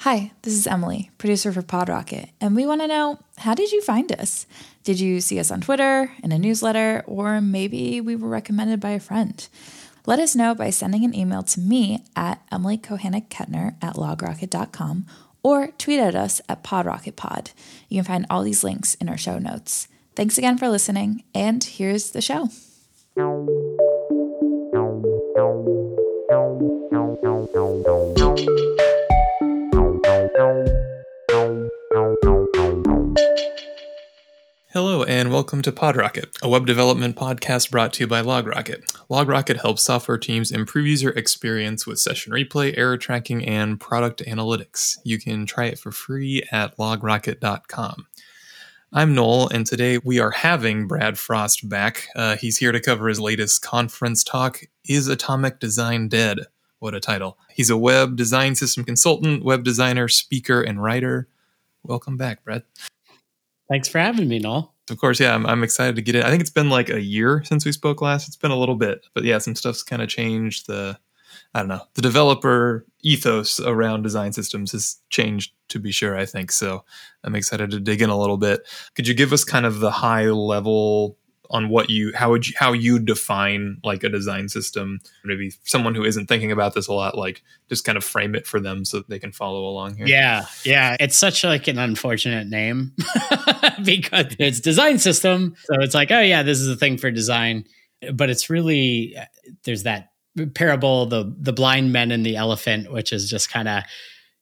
Hi, this is Emily, producer for PodRocket, and we want to know how did you find us? Did you see us on Twitter, in a newsletter, or maybe we were recommended by a friend? Let us know by sending an email to me at Emily Kochanek Kettner at logrocket.com or tweet at us at PodRocketPod. You can find all these links in our show notes. Thanks again for listening, and here's the show. Hello, and welcome to PodRocket, a web development podcast brought to you by LogRocket. LogRocket helps software teams improve user experience with session replay, error tracking, and product analytics. You can try it for free at logrocket.com. I'm Noel, and today we are having Brad Frost back. Uh, he's here to cover his latest conference talk Is Atomic Design Dead? What a title. He's a web design system consultant, web designer, speaker, and writer. Welcome back, Brad. Thanks for having me, Noel. Of course, yeah, I'm, I'm excited to get it. I think it's been like a year since we spoke last. It's been a little bit, but yeah, some stuff's kind of changed. The I don't know, the developer ethos around design systems has changed to be sure. I think so. I'm excited to dig in a little bit. Could you give us kind of the high level on what you how would you how you define like a design system. Maybe someone who isn't thinking about this a lot like just kind of frame it for them so that they can follow along here. Yeah yeah. It's such like an unfortunate name because it's design system. So it's like oh yeah this is a thing for design. But it's really uh, there's that parable the the blind men and the elephant which is just kind of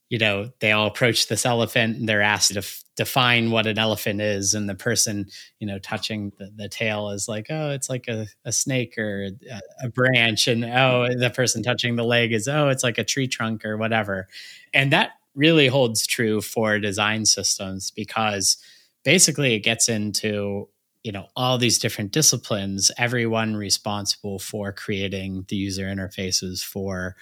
you know they all approach this elephant and they're asked to f- define what an elephant is. And the person you know touching the, the tail is like oh it's like a, a snake or a, a, branch. And oh the person touching the leg is oh it's like a tree trunk or whatever. And that really holds true for design systems because basically it gets into you know all these different disciplines everyone responsible for creating the user interfaces for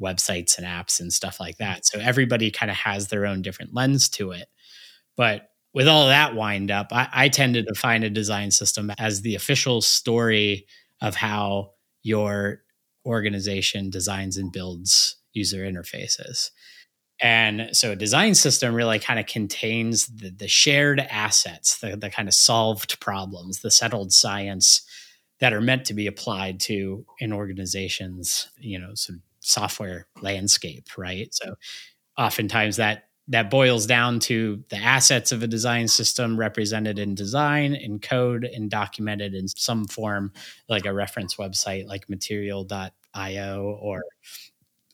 websites and apps and stuff like mm-hmm. that. So everybody kind of has their own different lens to it. But with all that wind up, I, I tend to define a design system as the official story of how your organization designs and builds user interfaces. And so a design system really kind of contains the, the shared assets, the, the kind of solved problems, the settled science that are meant to be applied to an organization's, you know, sort of software landscape, right? So mm-hmm. oftentimes that that boils down to the assets of a design system represented in design, in code, and documented in some form, like a reference website like material.io or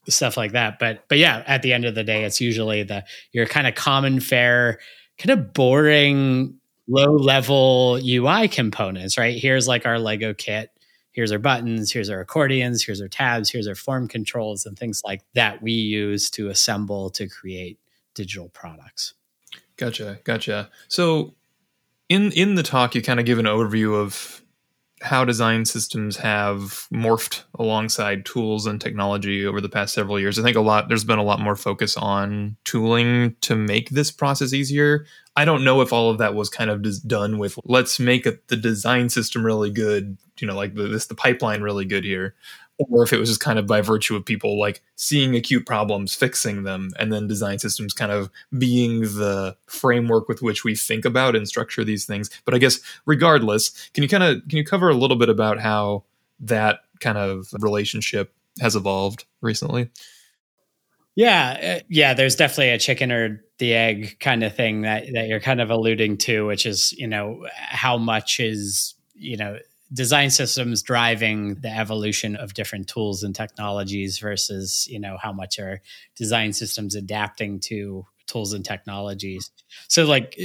stuff like that. But but yeah, at the end of the day, it's usually the your kind of common fare, kind of boring, low level UI components, right? Here's like our Lego kit here's our buttons, here's our accordions, here's our tabs, here's our form controls, and things like that we use to assemble to create digital products. Gotcha, gotcha. So in in the talk, you kind of give an overview of how design systems have morphed alongside tools and technology over the past several years. I think a lot there's been a lot more focus on tooling to make this process easier. I don't know if all of that was kind of just done with let's make the design system really good, you know, like the, this the pipeline really good here, or if it was just kind of by virtue of people like seeing acute problems, fixing them, and then design systems kind of being the framework with which we think about and structure these things. But I guess regardless, can you kind of can you cover a little bit about how that kind of relationship has evolved recently? Yeah, uh, yeah. There's definitely a chicken or the egg kind of thing that that you're kind of alluding to, which is you know how much is you know design systems driving the evolution of different tools and technologies versus you know how much are design systems adapting to tools and technologies. So like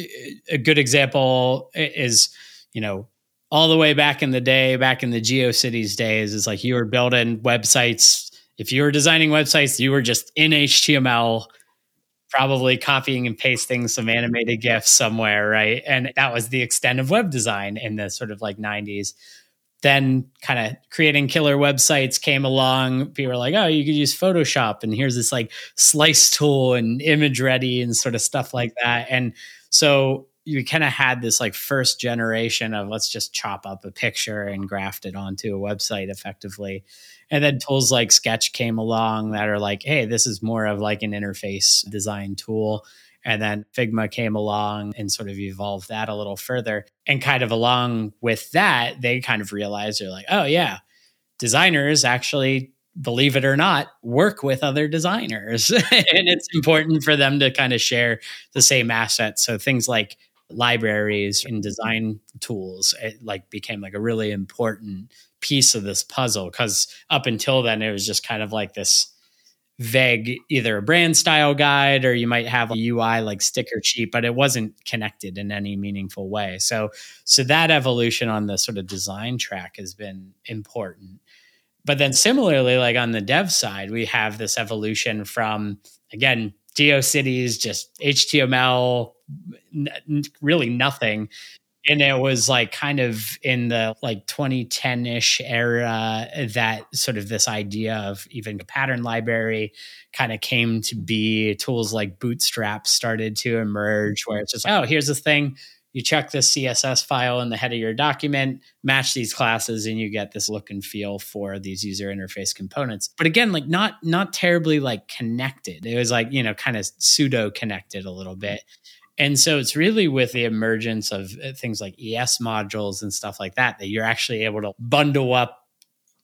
a good example is you know all the way back in the day back in the geocities days is like you were building websites. If you were designing websites you were just in html probably copying and pasting some animated GIFs somewhere, right? And that was the extent of web design in the sort of like 90s. Then, kind of creating killer websites came along. People were like, oh, you could use Photoshop, and here's this like slice tool and ImageReady and sort of stuff like that. And so, you kind of had this like first generation of let's just chop up a picture and graft it onto a website effectively. And then tools like Sketch came along that are like, hey, this is more of like an interface design tool. And then Figma came along and sort of evolved that a little further. And kind of along with that, they kind of realized they're like, oh, yeah, designers actually believe it or not, work with other designers. and it's important for them to kind of share the same assets. So things like libraries and design tools it like became like a really important piece of this puzzle because up until then it was just kind of like this vague either a brand style guide or you might have a UI like sticker sheet but it wasn't connected in any meaningful way. So so that evolution on the sort of design track has been important. But then similarly, like on the dev side, we have this evolution from again GeoCities, just HTML, n- really nothing. And it was like kind of in the like 2010 ish era that sort of this idea of even a pattern library kind of came to be. Tools like Bootstrap started to emerge, where it's just, oh, here's a thing you check this CSS file in the head of your document, match these classes, and you get this look and feel for these user interface components. But again, like not not terribly like connected. It was like, you know, kind of pseudo connected a little bit. And so it's really with the emergence of uh, things like ES modules and stuff like that that you're actually able to bundle up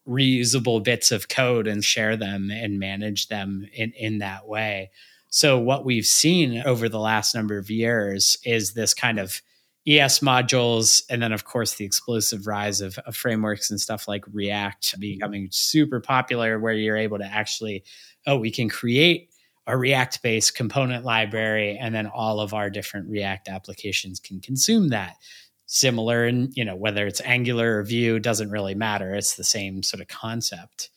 reusable bits of code and share them and manage them in, in that way. So what we've seen over the last number of years is this kind of ES modules, and then of course the explosive rise of, of, frameworks and stuff like React becoming super popular, where you're able to actually, oh, we can create a React based component library, and then all of our different React applications can consume that. Similar, and you know whether it's Angular or Vue doesn't really matter. It's the same sort of concept.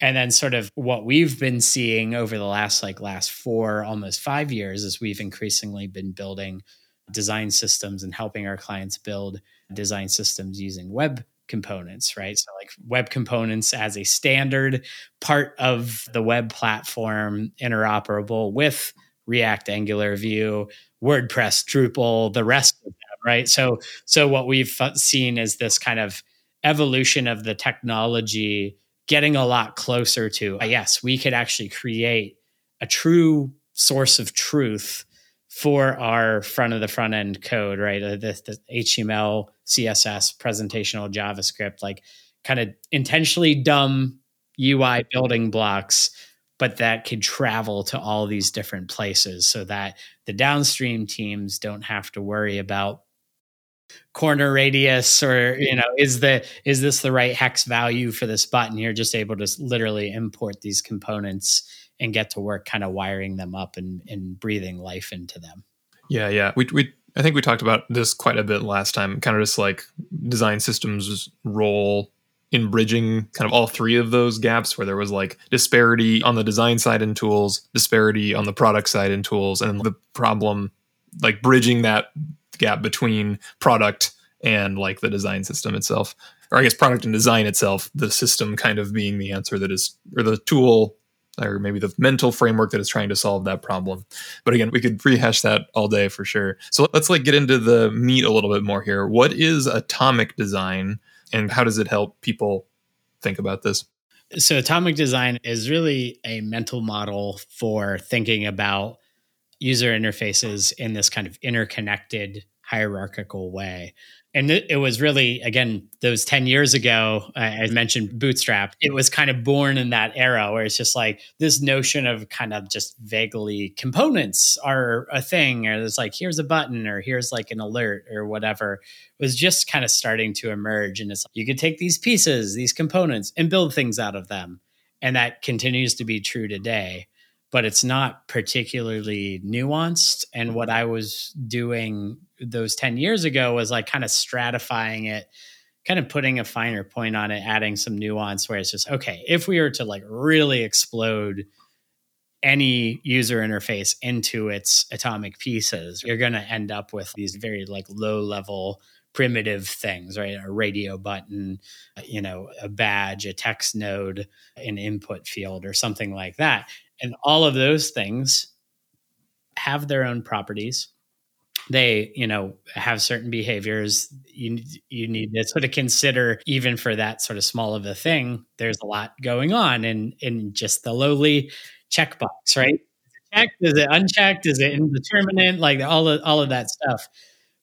And then sort of what we've been seeing over the last like last four, almost five years is we've increasingly been building design systems and helping our clients build design systems using web components, right? So, like web components as a standard part of the web platform, interoperable with React, Angular, Vue, WordPress, Drupal, the rest of them, right? So, so what we've seen is this kind of evolution of the technology getting a lot closer to yes, we could actually create a true source of truth for our front of the front end code, right? Uh, the, the HTML, CSS, presentational JavaScript, like kind of intentionally dumb UI building blocks, but that could travel to all these different places so that the downstream teams don't have to worry about corner radius or you know is the is this the right hex value for this button you're just able to literally import these components and get to work kind of wiring them up and, and breathing life into them. Yeah, yeah. We, we I think we talked about this quite a bit last time, kind of just like design systems role in bridging kind of all three of those gaps where there was like disparity on the design side in tools, disparity on the product side in tools, and the problem like bridging that gap between product and like the design system itself. Or I guess product and design itself, the system kind of being the answer that is or the tool or maybe the mental framework that is trying to solve that problem. But again, we could rehash that all day for sure. So let's like get into the meat a little bit more here. What is atomic design and how does it help people think about this? So atomic design is really a mental model for thinking about user interfaces in this kind of interconnected hierarchical way and it was really again those 10 years ago i mentioned bootstrap it was kind of born in that era where it's just like this notion of kind of just vaguely components are a thing or there's like here's a button or here's like an alert or whatever was just kind of starting to emerge and it's like you could take these pieces these components and build things out of them and that continues to be true today but it's not particularly nuanced. And what I was doing those 10 years ago was like kind of stratifying it, kind of putting a finer point on it, adding some nuance where it's just, okay, if we were to like really explode any user interface into its atomic pieces, you're going to end up with these very like low level primitive things, right? A radio button, uh, you know, a badge, a text node, an input field, or something like that. And all of those things have their own properties. They you know have certain behaviors you you need to sort of consider even for that sort of small of a thing there's a lot going on in in just the lowly checkbox right? Checked is it unchecked? Is it indeterminate? Like all of all of that stuff.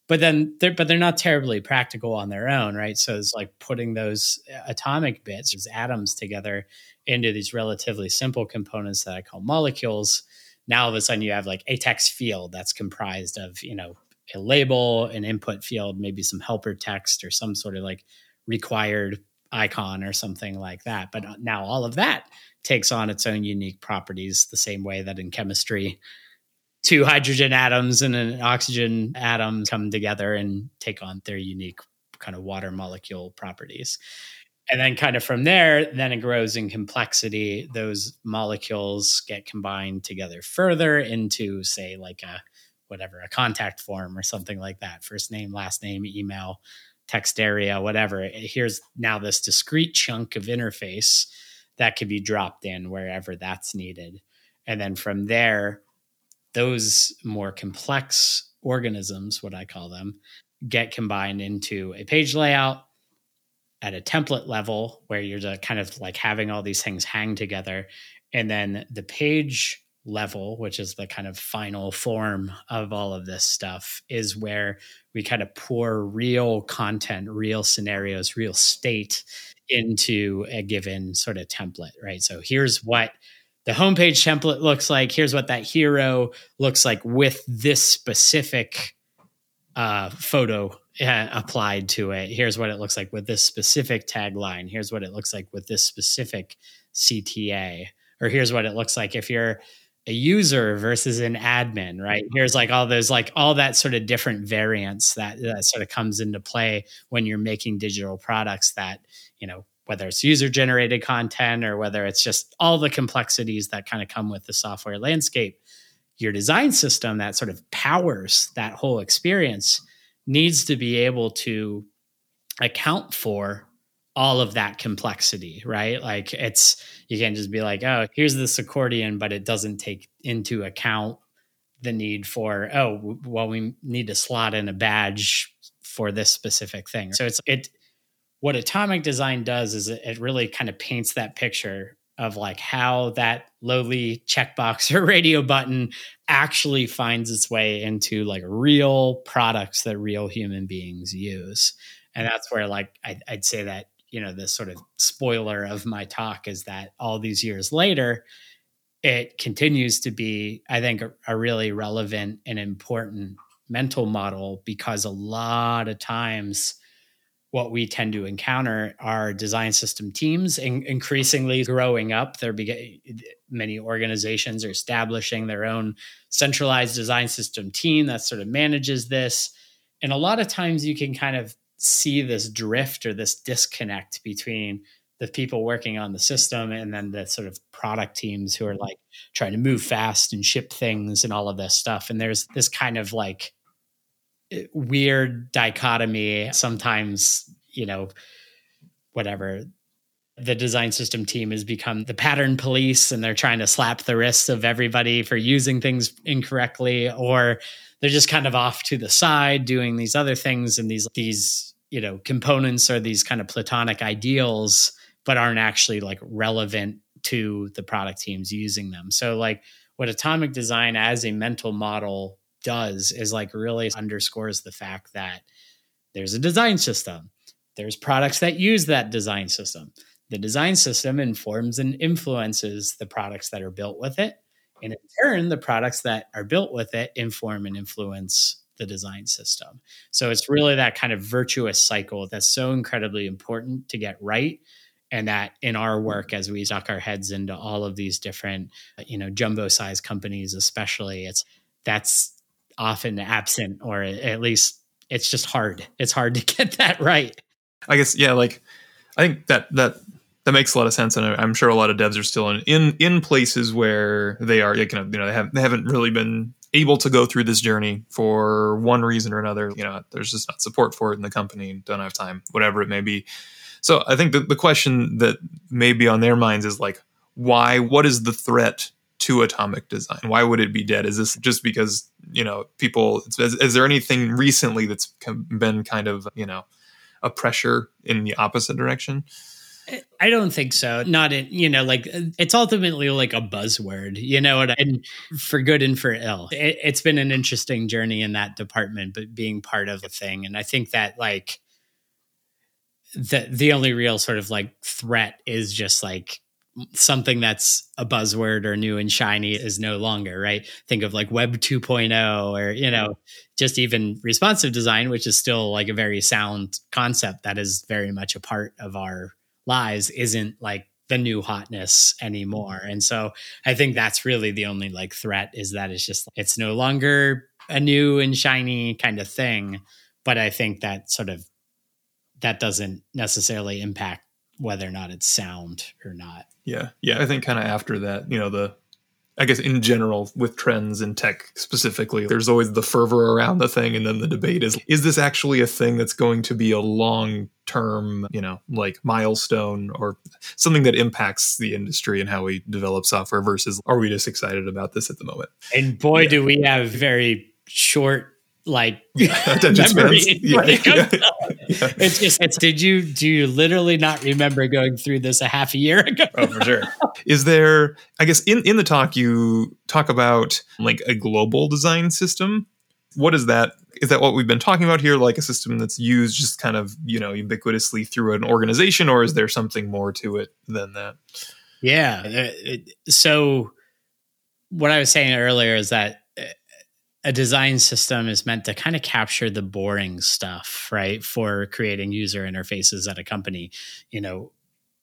But then they're but they're not terribly practical on their own right? So it's like putting those atomic bits those atoms together into these relatively simple components that i call molecules now all of a sudden you have like a text field that's comprised of you know a label an input field maybe some helper text or some sort of like required icon or something like that. But uh, now all of that takes on its own unique properties the same way that in chemistry two hydrogen atoms and an oxygen atom come together and take on their unique kind of water molecule properties and then kind of from there then it grows in complexity. Those molecules get combined together further into say like a whatever a contact form or something like that. First name last name email text area whatever. Here's now this discrete chunk of interface that could be dropped in wherever that's needed. And then from there those more complex organisms what i call them get combined into a page layout at a template level where you're kind of like having all these things hang together. And then the page level, which is the kind of final form of all of this stuff, is where we kind of pour real content, real scenarios, real state into a given sort of template, right? So here's what the homepage template looks like. Here's what that hero looks like with this specific uh, photo uh, applied to it. Here's what it looks like with this specific tagline. Here's what it looks like with this specific CTA. Or here's what it looks like if you're a user versus an admin, right? Here's like all those, like all that sort of different variants that, that sort of comes into play when you're making digital products that, you know, whether it's user generated content or whether it's just all the complexities that kind of come with the software landscape your design system that sort of powers that whole experience needs to be able to account for all of that complexity, right? Like it's you can't just be like, oh, here's this accordion, but it doesn't take into account the need for oh, well, we need to slot in a badge for this specific thing. So it's it what atomic design does is it really kind of paints that picture of like how that lowly checkbox or radio button actually finds its way into like real products that real human beings use. And that's where like I, i'd say that you know the sort of spoiler of my talk is that all these years later it continues to be i think a, a really relevant and important mental model because a lot of times what we tend to encounter are design system teams in, increasingly growing up. There be many organizations are establishing their own centralized design system team that sort of manages this. And a lot of times you can kind of see this drift or this disconnect between the people working on the system and then the sort of product teams who are like trying to move fast and ship things and all of this stuff. And there's this kind of like weird dichotomy. Sometimes, you know, whatever the design system team has become the pattern police and they're trying to slap the wrists of everybody for using things incorrectly or they're just kind of off to the side doing these other things and these these you know components are these kind of platonic ideals but aren't actually like relevant to the product teams using them so like what atomic design as a mental model does is like really underscores the fact that there's a design system. There's products that use that design system. The design system informs and influences the products that are built with it. And in turn, the products that are built with it inform and influence the design system. So it's really that kind of virtuous cycle that's so incredibly important to get right. And that in our work, as we duck our heads into all of these different, you know, jumbo size companies, especially, it's that's often absent, or at least it's just hard. It's hard to get that right. I guess yeah, like I think that that that makes a lot of sense, and I'm sure a lot of devs are still in in, in places where they are, you know, you know, they have they haven't really been able to go through this journey for one reason or another. You know, there's just not support for it in the company, don't have time, whatever it may be. So I think the, the question that may be on their minds is like, why? What is the threat to atomic design? Why would it be dead? Is this just because you know people is, is there anything recently that's been kind of you know a pressure in the opposite direction I don't think so. Not in, you know, like it's ultimately like a buzzword, you know, and for good and for ill. It, it's been an interesting journey in that department, but being part of a thing. And I think that like the the only real sort of like threat is just like something that's a buzzword or new and shiny is no longer right? Think of like web 2.0 or you know just even responsive design which is still like a very sound concept that is very much a part of our lives isn't like the new hotness anymore. And so i think that's really the only like threat is that it's just it's no longer a new and shiny kind of thing. But i think that sort of that doesn't necessarily impact whether or not it's sound or not. Yeah. Yeah. I think kind of after that, you know, the, I guess in general with trends in tech specifically, there's always the fervor around the thing. And then the debate is, is this actually a thing that's going to be a long term, you know, like milestone or something that impacts the industry and how we develop software versus are we just excited about this at the moment? And boy, yeah. do we have very short like attention memory yeah, it yeah, yeah. it's just it's did you do you literally not remember going through this a half a year ago? Oh for sure. Is there i guess in in the talk you talk about like a global design system. What is that is that what we've been talking about here? Like a system that's used just kind of you know ubiquitously through an organization or is there something more to it than that? Yeah uh, so what i was saying earlier is that a design system is meant to kind of capture the boring stuff, right? For creating user interfaces at a company. You know,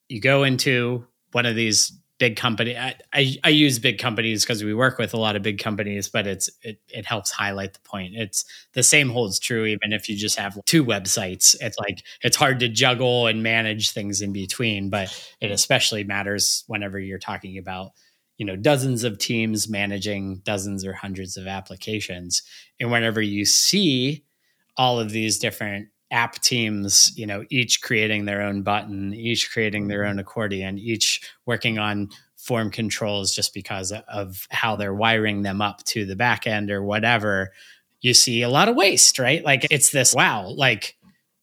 you go into one of these big company. I, I, I use big companies because we work with a lot of big companies, but it's it, it helps highlight the point. It's the same holds true even if you just have two websites. It's like it's hard to juggle and manage things in between, but it especially matters whenever you're talking about you know dozens of teams managing dozens or hundreds of applications. And whenever you see all of these different app teams you know each creating their own button each creating their own accordion each working on form controls just because of how they're wiring them up to the back end or whatever you see a lot of waste right? Like it's this wow like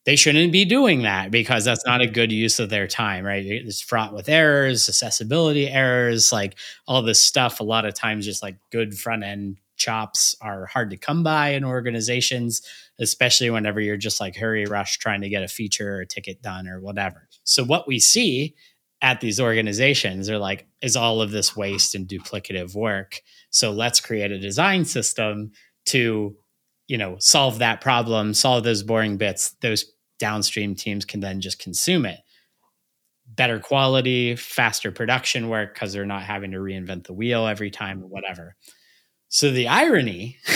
they shouldn't be doing that because that's mm-hmm. not a good use of their time, right? It's fraught with errors, accessibility errors, like all this stuff. A lot of times, just like good front end chops are hard to come by in organizations, especially whenever you're just like hurry rush trying to get a feature or a ticket done or whatever. So, what we see at these organizations are like, is all of this waste and duplicative work. So, let's create a design system to you know solve that problem solve those boring bits those downstream teams can then just consume it. Better quality, faster production work because they're not having to reinvent the wheel every time or whatever. So the irony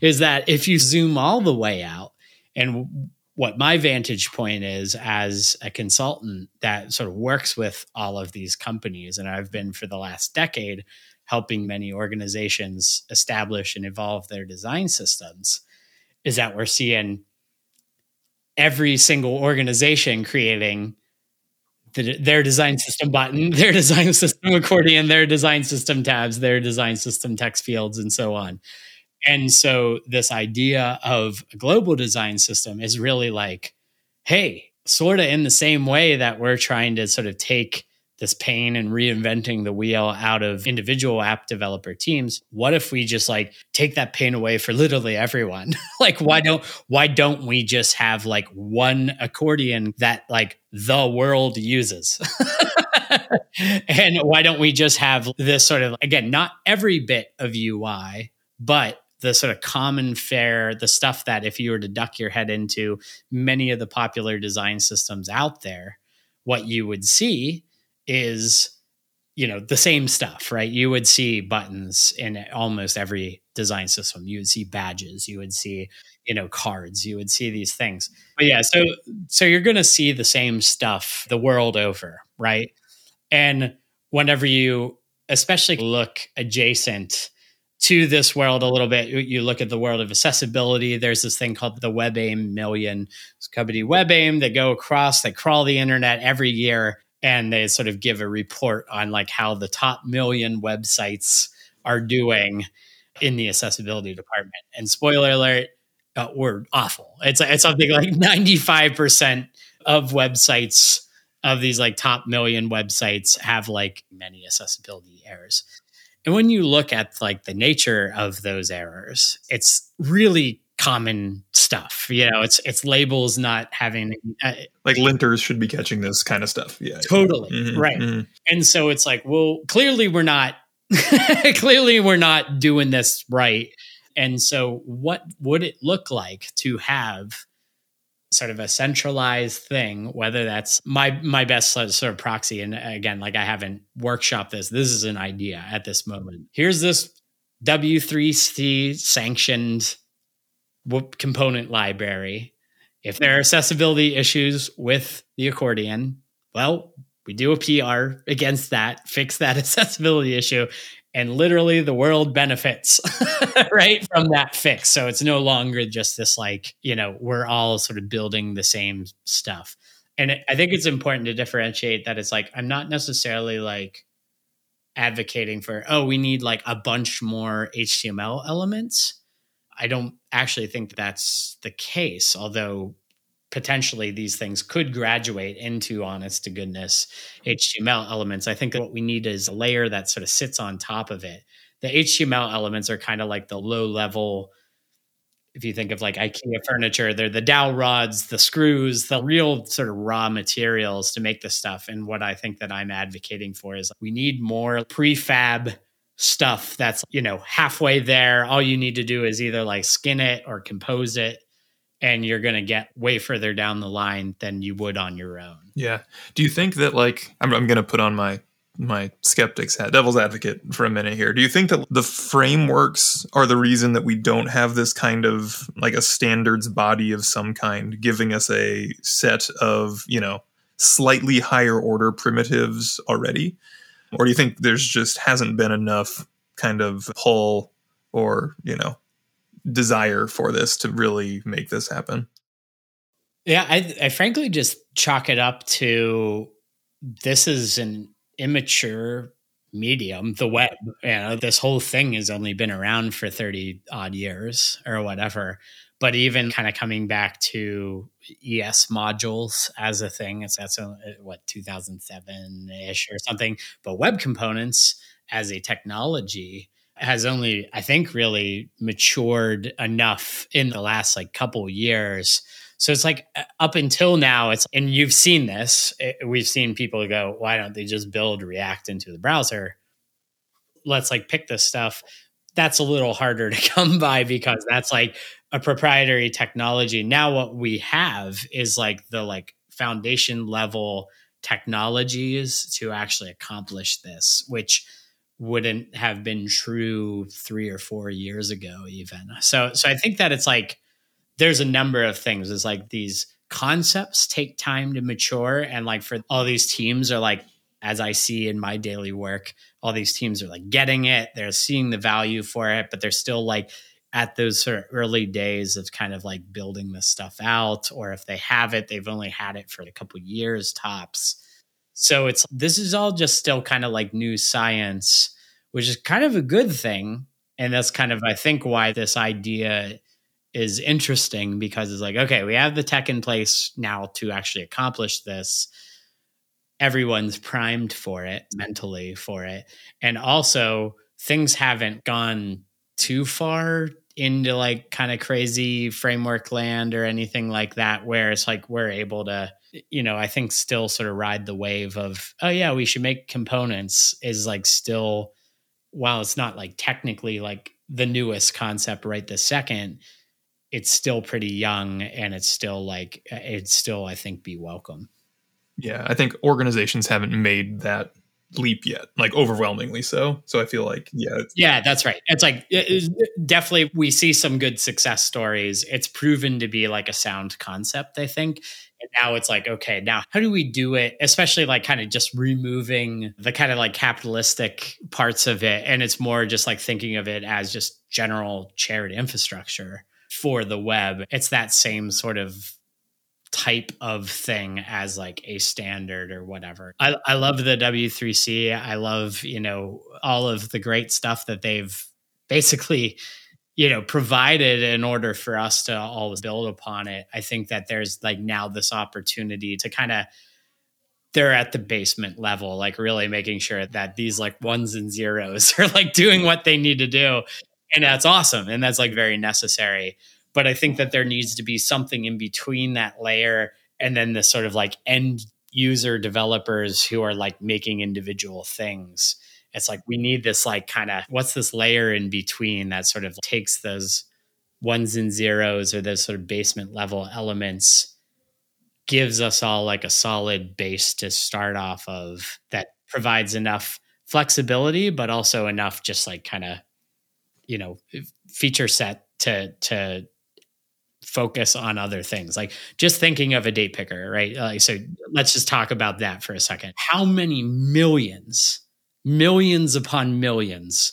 is that if you zoom all the way out, and what my vantage point is as a consultant that sort of works with all of these companies, and I've been for the last decade helping many organizations establish and evolve their design systems, is that we're seeing every single organization creating the, their design system button, their design system accordion, their design system tabs, their design system text fields, and so on. And so, this idea of a global design system is really like, hey, sort of in the same way that we're trying to sort of take this pain and reinventing the wheel out of individual app developer teams what if we just like take that pain away for literally everyone? Like why don't why don't we just have like one accordion that like the world uses? And why don't we just have this sort of again not every bit of ui but the sort of common fare, the stuff that if you were to duck your head into many of the popular design systems out there, what you would see is you know the same stuff right? You would see buttons in almost every design system. You would see badges. You would see you know cards. You would see these things. But yeah so so you're going to see the same stuff the world over right? And whenever you especially look adjacent to this world a little bit you look at the world of accessibility. There's this thing called the WebAIM million. It's company WebAIM that go across they crawl the internet every year and they sort of give a report on like how the top million websites are doing in the accessibility department. And spoiler alert, uh, we're awful. It's it's something like 95% of websites of these like top million websites have like many accessibility errors. And when you look at like the nature of those errors, it's really common stuff. You know, it's it's labels not having uh, like linters should be catching this kind of stuff. Yeah, totally mm-hmm, right. Mm-hmm. And so it's like, well, clearly we're not clearly we're not doing this right. And so, what would it look like to have sort of a centralized thing? Whether that's my my best sort of proxy, and again, like I haven't workshopped this. This is an idea at this moment. Here's this W3C sanctioned component library. If there are accessibility issues with the accordion, well, we do a PR against that, fix that accessibility issue, and literally the world benefits right from that fix. So it's no longer just this like, you know, we're all sort of building the same stuff. And I think it's important to differentiate that it's like I'm not necessarily like advocating for oh we need like a bunch more HTML elements. I don't actually think that's the case, although potentially these things could graduate into honest to goodness HTML elements. I think what we need is a layer that sort of sits on top of it. The HTML elements are kind of like the low level. If you think of like IKEA furniture, they're the dowel rods, the screws, the real sort of raw materials to make the stuff. And what I think that I'm advocating for is we need more prefab stuff that's, you know, halfway there. All you need to do is either like skin it or compose it and you're going to get way further down the line than you would on your own. Yeah. Do you think that like I'm, I'm going to put on my my skeptics hat, devil's advocate for a minute here. Do you think that the frameworks are the reason that we don't have this kind of like a standards body of some kind giving us a set of, you know, slightly higher order primitives already? Or do you think there's just hasn't been enough kind of pull or, you know, desire for this to really make this happen. Yeah, I, I frankly just chalk it up to this is an immature medium, the web. You know, this whole thing has only been around for 30 odd years or whatever. But even kind of coming back to ES modules as a thing, it's that's a, what 2007 ish or something. But web components as a technology has only, I think, really matured enough in the last like couple years. So it's like uh, up until now, it's and you've seen this. It, eh, we've seen people go, why don't they just build React into the browser? Let's like pick this stuff. That's a little harder to come by because that's like a proprietary technology. Now what we have is like the like foundation level technologies to actually accomplish this, which wouldn't have been true three or four years ago even. So so i think that it's like there's a number of things. It's like these concepts take time to mature and like for all these teams are like as i see in my daily work all these teams are like getting it. They're seeing the value for it but they're still like at those early days of kind of like building this stuff out or if they have it they've only had it for a couple years tops so it's this is all just still kind of like new science, which is kind of a good thing. And that's kind of I think why this idea is interesting because it's like, okay, we have the tech in place now to actually accomplish this. Everyone's primed for it mentally for it. And also things haven't gone too far into like kind of crazy framework land or anything like that where it's like we're able to you know, I think still sort of ride the wave of, oh yeah, we should make components is like still, while it's not like technically like the newest concept right this second, it's still pretty young and it's still like uh, it's still I think be welcome. Yeah, I think organizations haven't made that leap yet, like overwhelmingly so. So I feel like, yeah. Yeah, that's right. It's like it, it, definitely we see some good success stories. It's proven to be like a sound concept, I think. And now it's like, okay, now how do we do it? Especially like kind of just removing the kind of like capitalistic parts of it. And it's more just like thinking of it as just general shared infrastructure for the web. It's that same sort of type of thing as like a standard or whatever. I, I love the W3C. I love, you know, all of the great stuff that they've basically you know provided in order for us to always build upon it i think that there's like now this opportunity to kind of they're at the basement level like really making sure that these like ones and zeros are like doing what they need to do and that's awesome and that's like very necessary but i think that there needs to be something in between that layer and then the sort of like end user developers who are like making individual things. It's like we need this like kind of what's this layer in between that sort of takes those ones and zeros or those sort of basement level elements gives us all like a solid base to start off of that provides enough flexibility but also enough just like kind of you know feature set to to focus on other things like just thinking of a date picker right? Like so let's just talk about that for a second. How many millions millions upon millions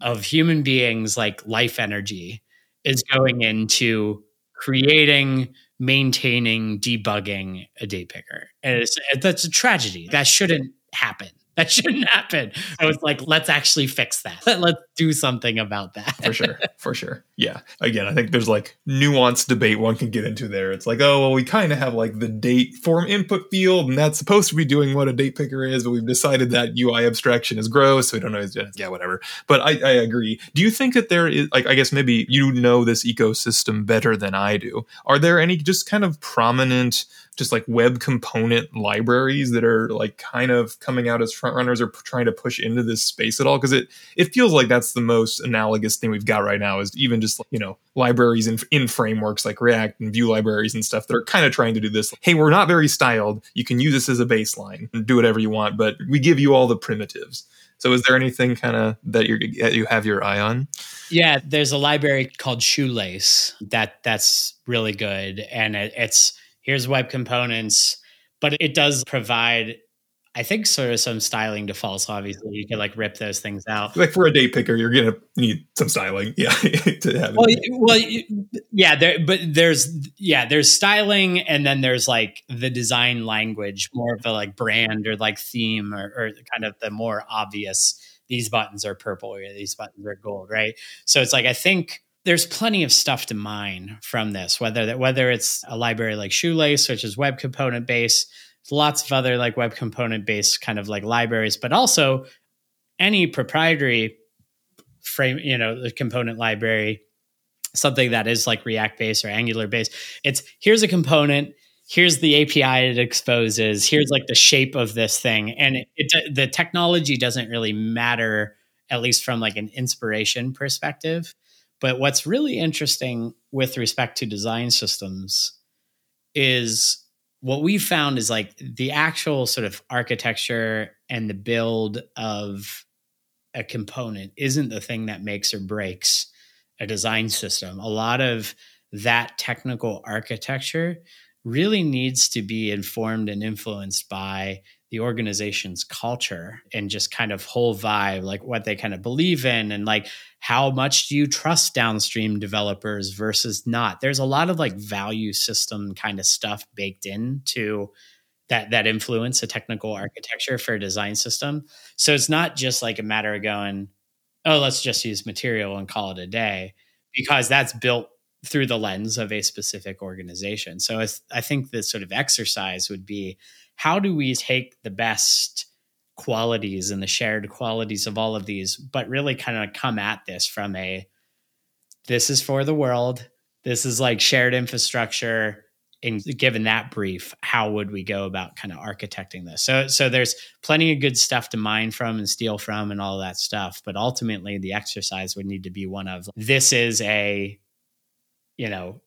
of human beings like life energy is going into creating maintaining debugging a date picker? And it's, that's a tragedy. That shouldn't happen that shouldn't happen. So it's like, let's actually fix that. Let's do something about that. for sure. For sure. Yeah. Again, I think there's like nuanced debate one can get into there. It's like, oh, well, we kind of have like the date form input field, and that's supposed to be doing what a date picker is, but we've decided that UI abstraction is gross. So we don't know. Yeah, whatever. But I, I agree. Do you think that there is, like, I guess maybe you know this ecosystem better than I do. Are there any just kind of prominent, just like web component libraries that are like kind of coming out as front runners or p- trying to push into this space at all? Because it it feels like that's the most analogous thing we've got right now is even just you know libraries in, in frameworks like react and Vue libraries and stuff that are kind of trying to do this hey we're not very styled. You can use this as a baseline and do whatever you want but we give you all the primitives. So is there anything kind of that you you have your eye on? Yeah there's a library called shoelace. That that's really good and it, it's here's web components, but it does provide I think sort of some styling defaults. Obviously, you can like rip those things out. Like for a date picker, you're gonna need some styling, yeah. to have well, well, yeah. There, but there's yeah, there's styling, and then there's like the design language, more of a like brand or like theme, or, or kind of the more obvious. These buttons are purple, or these buttons are gold, right? So it's like I think there's plenty of stuff to mine from this, whether that whether it's a library like Shoelace, which is web component based, lots of other like web component based kind of like libraries, but also any proprietary frame, you know, the component library, something that is like React based or Angular based. It's here's a component, here's the API it exposes, here's like the shape of this thing, and it, it the technology doesn't really matter, at least from like an inspiration perspective but what's really interesting with respect to design systems is what we found is like the actual sort of architecture and the build of a component isn't the thing that makes or breaks a design system. A lot of that technical architecture really needs to be informed and influenced by the organization's culture and just kind of whole vibe, like what they kind of believe in, and like how much do you trust downstream developers versus not. There's a lot of like value system kind of stuff baked into that that influence a technical architecture for a design system. So it's not just like a matter of going, oh, let's just use material and call it a day, because that's built through the lens of a specific organization. So I think the sort of exercise would be how do we take the best qualities and the shared qualities of all of these, but really kind of come at this from a this is for the world, this is like shared infrastructure. And given that brief, how would we go about kind of architecting this? So, so there's plenty of good stuff to mine from and steal from, and all that stuff. But ultimately, the exercise would need to be one of this is a, you know,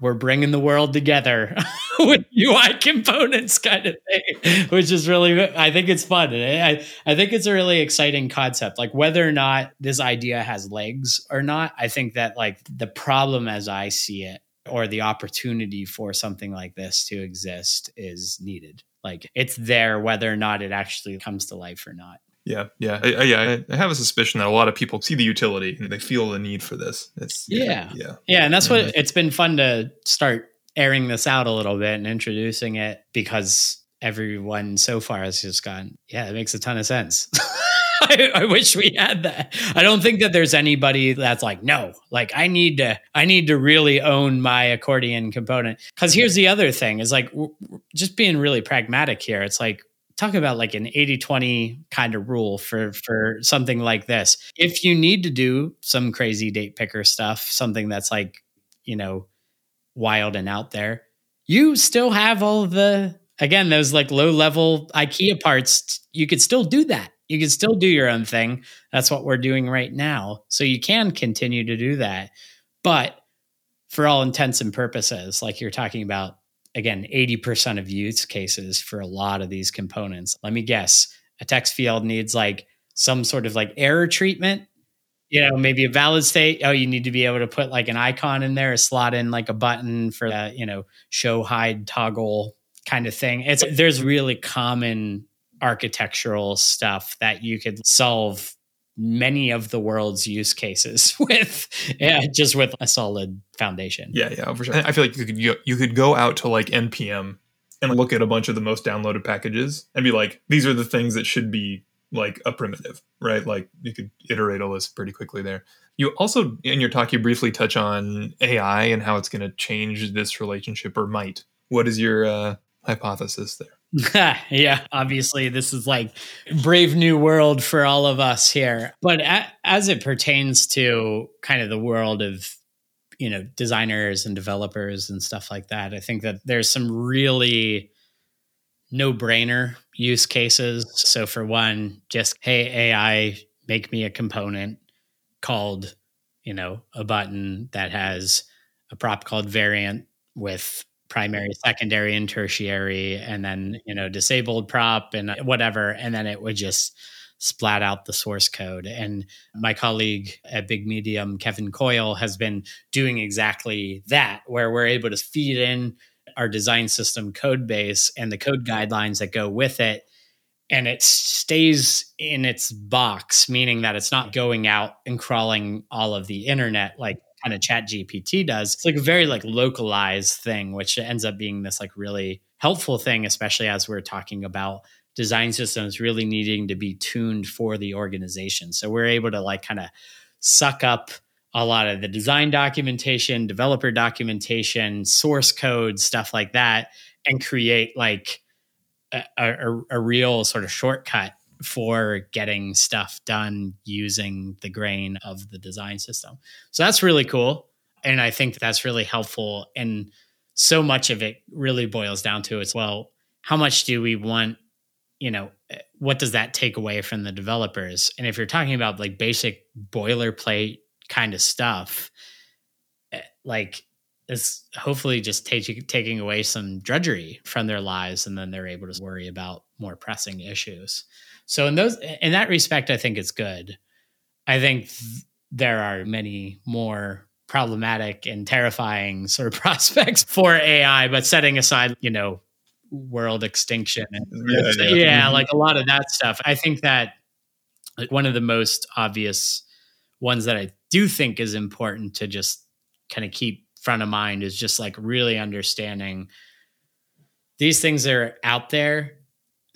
we're bringing the world together with UI components kind of thing, which is really, I think it's fun. I, I think it's a really exciting concept. Like whether or not this idea has legs or not, I think that like the problem as I see it or the opportunity for something like this to exist is needed. Like it's there, whether or not it actually comes to life or not. Yeah, yeah, I, I, yeah. I have a suspicion that a lot of people see the utility and they feel the need for this. It's yeah, yeah, yeah, and that's what mm-hmm. it's been fun to start airing this out a little bit and introducing it because everyone so far has just gone, yeah, it makes a ton of sense. I, I, wish we had that. I don't think that there's anybody that's like, no, like I need to, I need to really own my accordion component. Because here's the other thing: is like just being really pragmatic here. It's like talk about like an 80-20 kind of rule for for something like this. If you need to do some crazy date picker stuff, something that's like you know wild and out there, you still have all the again those like low level IKEA parts. You could still do that you can still do your own thing. That's what we're doing right now. So you can continue to do that. But for all intents and purposes, like you're talking about, again, 80% of use cases for a lot of these components. Let me guess, a text field needs like some sort of like error treatment. You know, maybe a valid state. Oh, you need to be able to put like an icon in there, slot in like a button for that, you know, show hide toggle kind of thing. It's there's really common architectural stuff that you could solve many of the world's use cases with yeah, just with a solid foundation. Yeah, yeah, for sure. I feel like you could you could go out to like npm and look at a bunch of the most downloaded packages and be like, these are the things that should be like a primitive, right? Like you could iterate a list pretty quickly there. You also in your talk you briefly touch on AI and how it's going to change this relationship or might. What is your uh, hypothesis there? yeah, obviously, this is like brave new world for all of us here. But a, as it pertains to kind of the world of, you know, designers and developers and stuff like that, I think that there's some really no brainer use cases. So, for one, just, hey, AI, make me a component called, you know, a button that has a prop called variant with primary, secondary, and tertiary, and then you know disabled prop and whatever, and then it would just splat out the source code. And my colleague at Big Medium, Kevin Coyle, has been doing exactly that, where we're able to feed in our design system code base and the code guidelines that go with it. And it stays in its box, meaning that it's not going out and crawling all of the internet like kind of chat gpt does. It's like a very like localized thing which ends up being this like really helpful thing especially as we're talking about design systems really needing to be tuned for the organization. So we're able to like kind of suck up a lot of the design documentation developer documentation source code stuff like that and create like a, a, a real sort of shortcut for getting stuff done using the grain of the design system. So that's really cool. And I think that's really helpful. And so much of it really boils down to as well, how much do we want, you know, what does that take away from the developers? And if you're talking about like basic boilerplate kind of stuff, eh, like it's hopefully just taking taking away some drudgery from their lives and then they're able to worry about more pressing issues. So in those in that respect, I think it's good. I think th- there are many more problematic and terrifying sort of prospects for AI, but setting aside, you know, world extinction and yeah, yeah. yeah mm-hmm. like a lot of that stuff. I think that like one of the most obvious ones that I do think is important to just kind of keep front of mind is just like really understanding these things are out there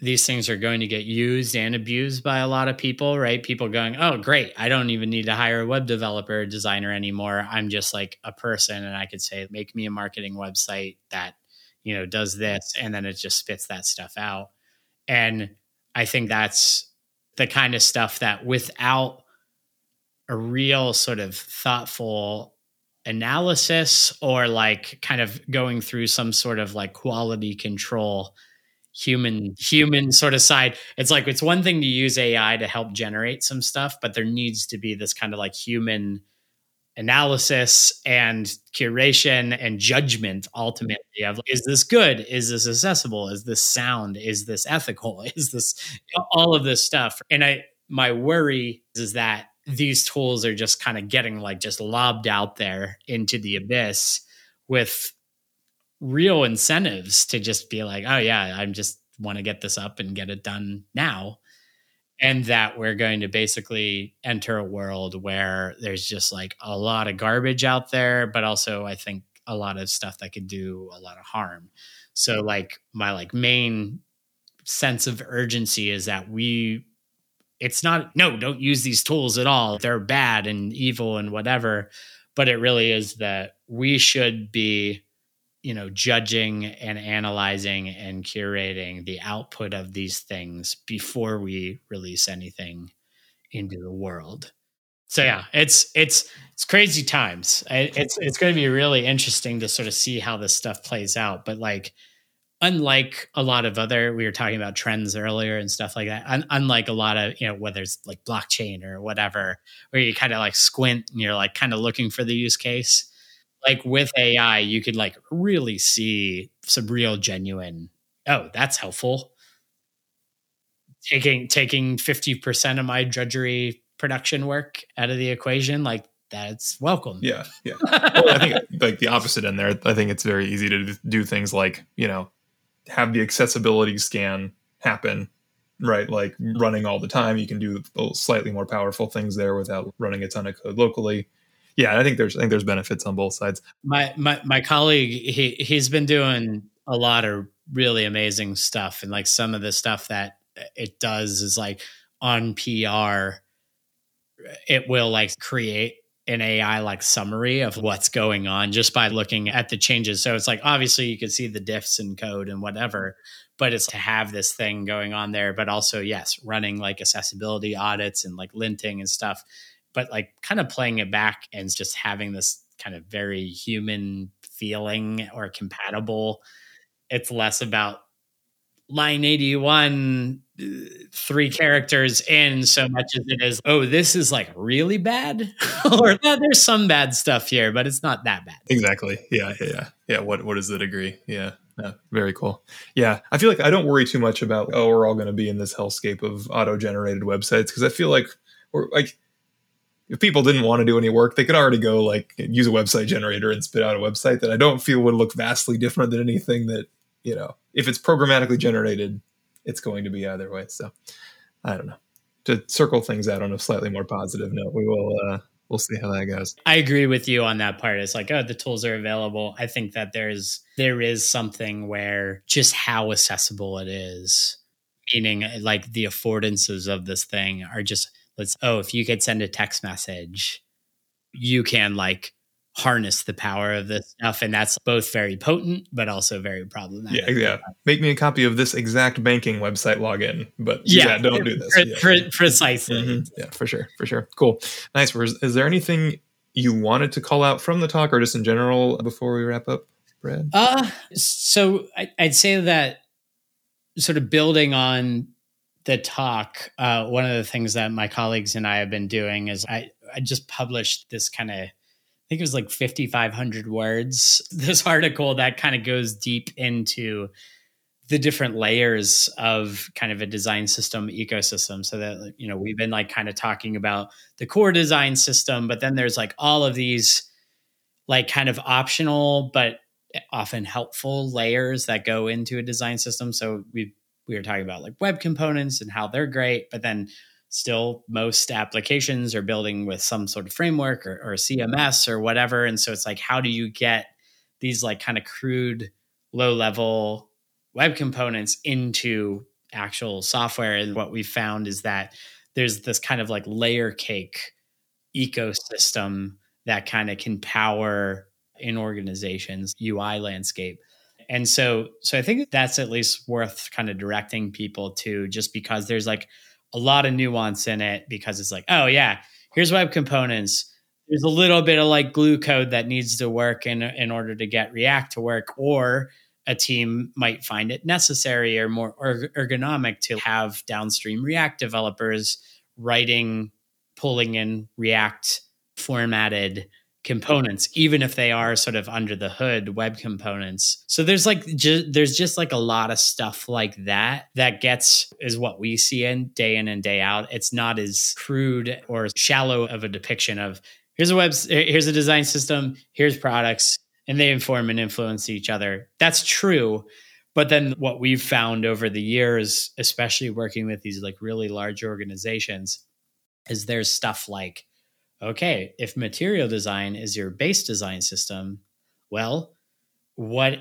these things are going to get used and abused by a lot of people, right? People going, oh, great. I don't even need to hire a web developer or designer anymore. I'm just like a person and I could say, make me a marketing website that, you know, does this. And then it just spits that stuff out. And I think that's the kind of stuff that without a real sort of thoughtful analysis or like kind of going through some sort of like quality control human human sort of side. It's like it's one thing to use ai to help generate some stuff but there needs to be this kind of like human analysis and curation and judgment ultimately of is this good? Is this accessible? Is this sound? Is this ethical? Is this all of this stuff. And i my worry is that these tools are just kind of getting like just lobbed out there into the abyss with real incentives to just be like, oh yeah, I'm just want to get this up and get it done now. And that we're going to basically enter a world where there's just like a lot of garbage out there, but also I think a lot of stuff that could do a lot of harm. So like my like main sense of urgency is that we it's not no don't use these tools at all they're bad and evil and whatever but it really is that we should be you know judging and analyzing and curating the output of these things before we release anything into the world. So yeah. it's it's it's crazy times. It's it's going to be really interesting to sort of see how this stuff plays out but like unlike a lot of other we were talking about trends earlier and stuff like that un, unlike a lot of you know whether it's like blockchain or whatever where you kind of like squint and you're like kind of looking for the use case like with ai you could like really see some real genuine oh that's helpful. Taking taking 50% of my drudgery production work out of the equation like that's welcome. Yeah yeah. Well, i think like the opposite end there i think it's very easy to do things like you know have the accessibility scan happen right? Like running all the time you can do slightly more powerful things there without running a ton of code locally yeah i think there's i think there's benefits on both sides my my, my colleague he he's been doing a lot of really amazing stuff and like some of the stuff that uh, it does is like on pr it will like create an AI like summary of what's going on just by looking at the changes. So it's like obviously you can see the diffs in code and whatever, but it's to have this thing going on there, but also yes, running like accessibility audits and like linting and stuff, but like kind of playing it back and just having this kind of very human feeling or compatible. It's less about line 81 three characters in so much as it is oh this is like really bad or yeah, there's some bad stuff here but it's not that bad exactly yeah yeah yeah, what what is the degree yeah yeah, very cool. Yeah, I feel like I don't worry too much about oh we're all going to be in this hellscape of auto-generated websites because I feel like we're like if people didn't want to do any work, they could already go like use a website generator and spit out a website that I don't feel would look vastly different than anything that you know if it's programmatically generated it's going to be either way. So I don't know. To circle things out on a slightly more positive note, we will uh, we'll see how that goes. I agree with you on that part. It's like, oh, the tools are available. I think that there's there is something where just how accessible it is, meaning like the affordances of this thing are just let's oh, if you could send a text message, you can like harness the power of this stuff. And that's both very potent but also very problematic. Yeah yeah. Make me a copy of this exact banking website login but yeah, yeah don't do this. pre- yeah. precisely. Mm-hmm. yeah for sure for sure. Cool. Nice. Is there anything you wanted to call out from the talk or just in general before we wrap up brad? Uh so I, i'd say that sort of building on the talk uh, one of the things that my colleagues and i have been doing is i i just published this kind of I think it was like 5,500 words. This article that kind of goes deep into the different layers of kind of a design system ecosystem. So that, you know, we've been like kind of talking about the core design system, but then there's like all of these like kind of optional, but often helpful layers that go into a design system. So we we were talking about like web components and how they're great, but then still most applications are building with some sort of framework or, or cms or whatever. And so it's like how do you get these like kind of crude low level web components into actual software? And what we found is that there's this kind of like layer cake ecosystem that kind of can power in organizations ui landscape and so so i think that's at least worth kind of directing people to just because there's like a lot of nuance in it because it's like, oh yeah, here's web components. There's a little bit of like glue code that needs to work in in order to get React to work, or a team might find it necessary or more ergonomic to have downstream React developers writing, pulling in React formatted components even if they are sort of under the hood web components. So there's like ju- there's just like a lot of stuff like that that gets is what we see in day in and day out. It's not as crude or shallow of a depiction of here's a web here's a design system here's products and they inform and influence each other. That's true but then what we've found over the years especially working with these like really large organizations is there's stuff like okay, if material design is your base design system, well, what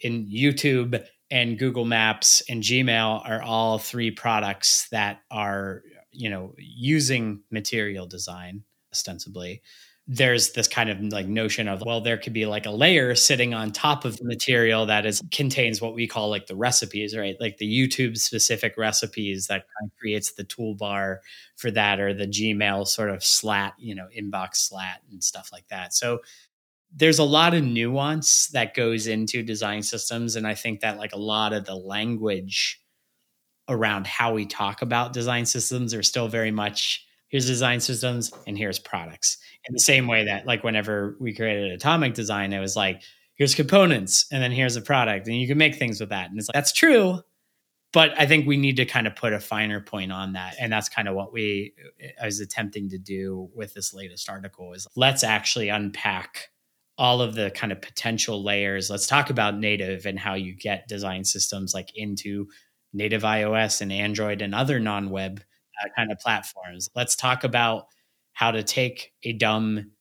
in YouTube and Google Maps and Gmail are all three products that are you know, using material design ostensibly, there's this kind of like notion of well there could be like a layer sitting on top of the material that is contains what we call like the recipes right? Like the youtube specific recipes that kind of creates the toolbar for that or the gmail sort of slat you know inbox slat and stuff like that. So there's a lot of nuance that goes into design systems and i think that like a lot of the language around how we talk about design systems are still very much here's design systems and here's products. In the same way that like whenever we created atomic design it was like here's components and then here's a product and you can make things with that. And it's like that's true but i think we need to kind of put a finer point on that and that's kind of what we i was attempting to do with this latest article is let's actually unpack all of the kind of potential layers. Let's talk about native and how you get design systems like into native ios and android and other non-web uh, kind of platforms. Let's talk about how to take a dumb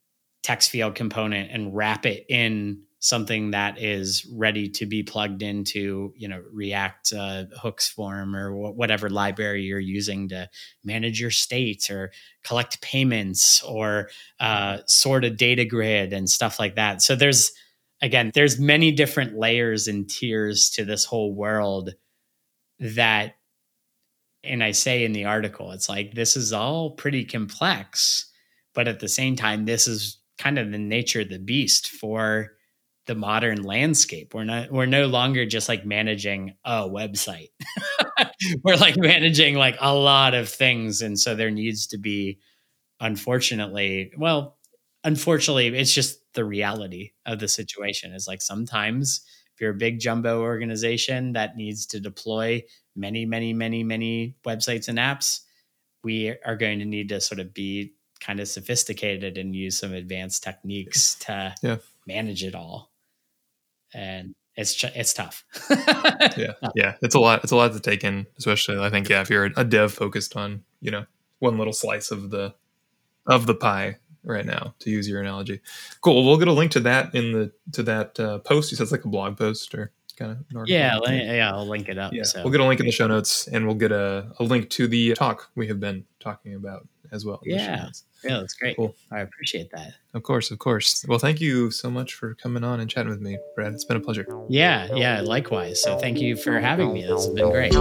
text field component and wrap it in something that is ready to be plugged into you know react uh, hooks form or whatever library you're using to manage your state or collect payments or uh, sort a data grid and stuff like that so there's again there's many different layers and tiers to this whole world that and I say in the article, it's like this is all pretty complex, but at the same time, this is kind of the nature of the beast for the modern landscape. We're not we're no longer just like managing a website. we're like managing like a lot of things. And so there needs to be unfortunately, well, unfortunately, it's just the reality of the situation is like sometimes you're a big jumbo organization that needs to deploy many, many, many, many websites and apps, we are going to need to sort of be kind of sophisticated and use some advanced techniques to yeah. manage it all. And it's it's tough. yeah, yeah, it's a lot. It's a lot to take in, especially I think yeah, if you're a dev focused on you know one little slice of the of the pie right now, to use your analogy. Cool. Well, we'll get a link to that in the to that uh, post. You said it's like a blog post or kind of yeah yeah i'll link it up yeah so. we'll get a link in the show notes and we'll get a, a link to the talk we have been talking about as well yeah. yeah that's great. Cool. I appreciate that. Of course of course. Well thank you so much for coming on and chatting with me brad. It's been a pleasure. Yeah yeah likewise. So thank you for having me. This has been great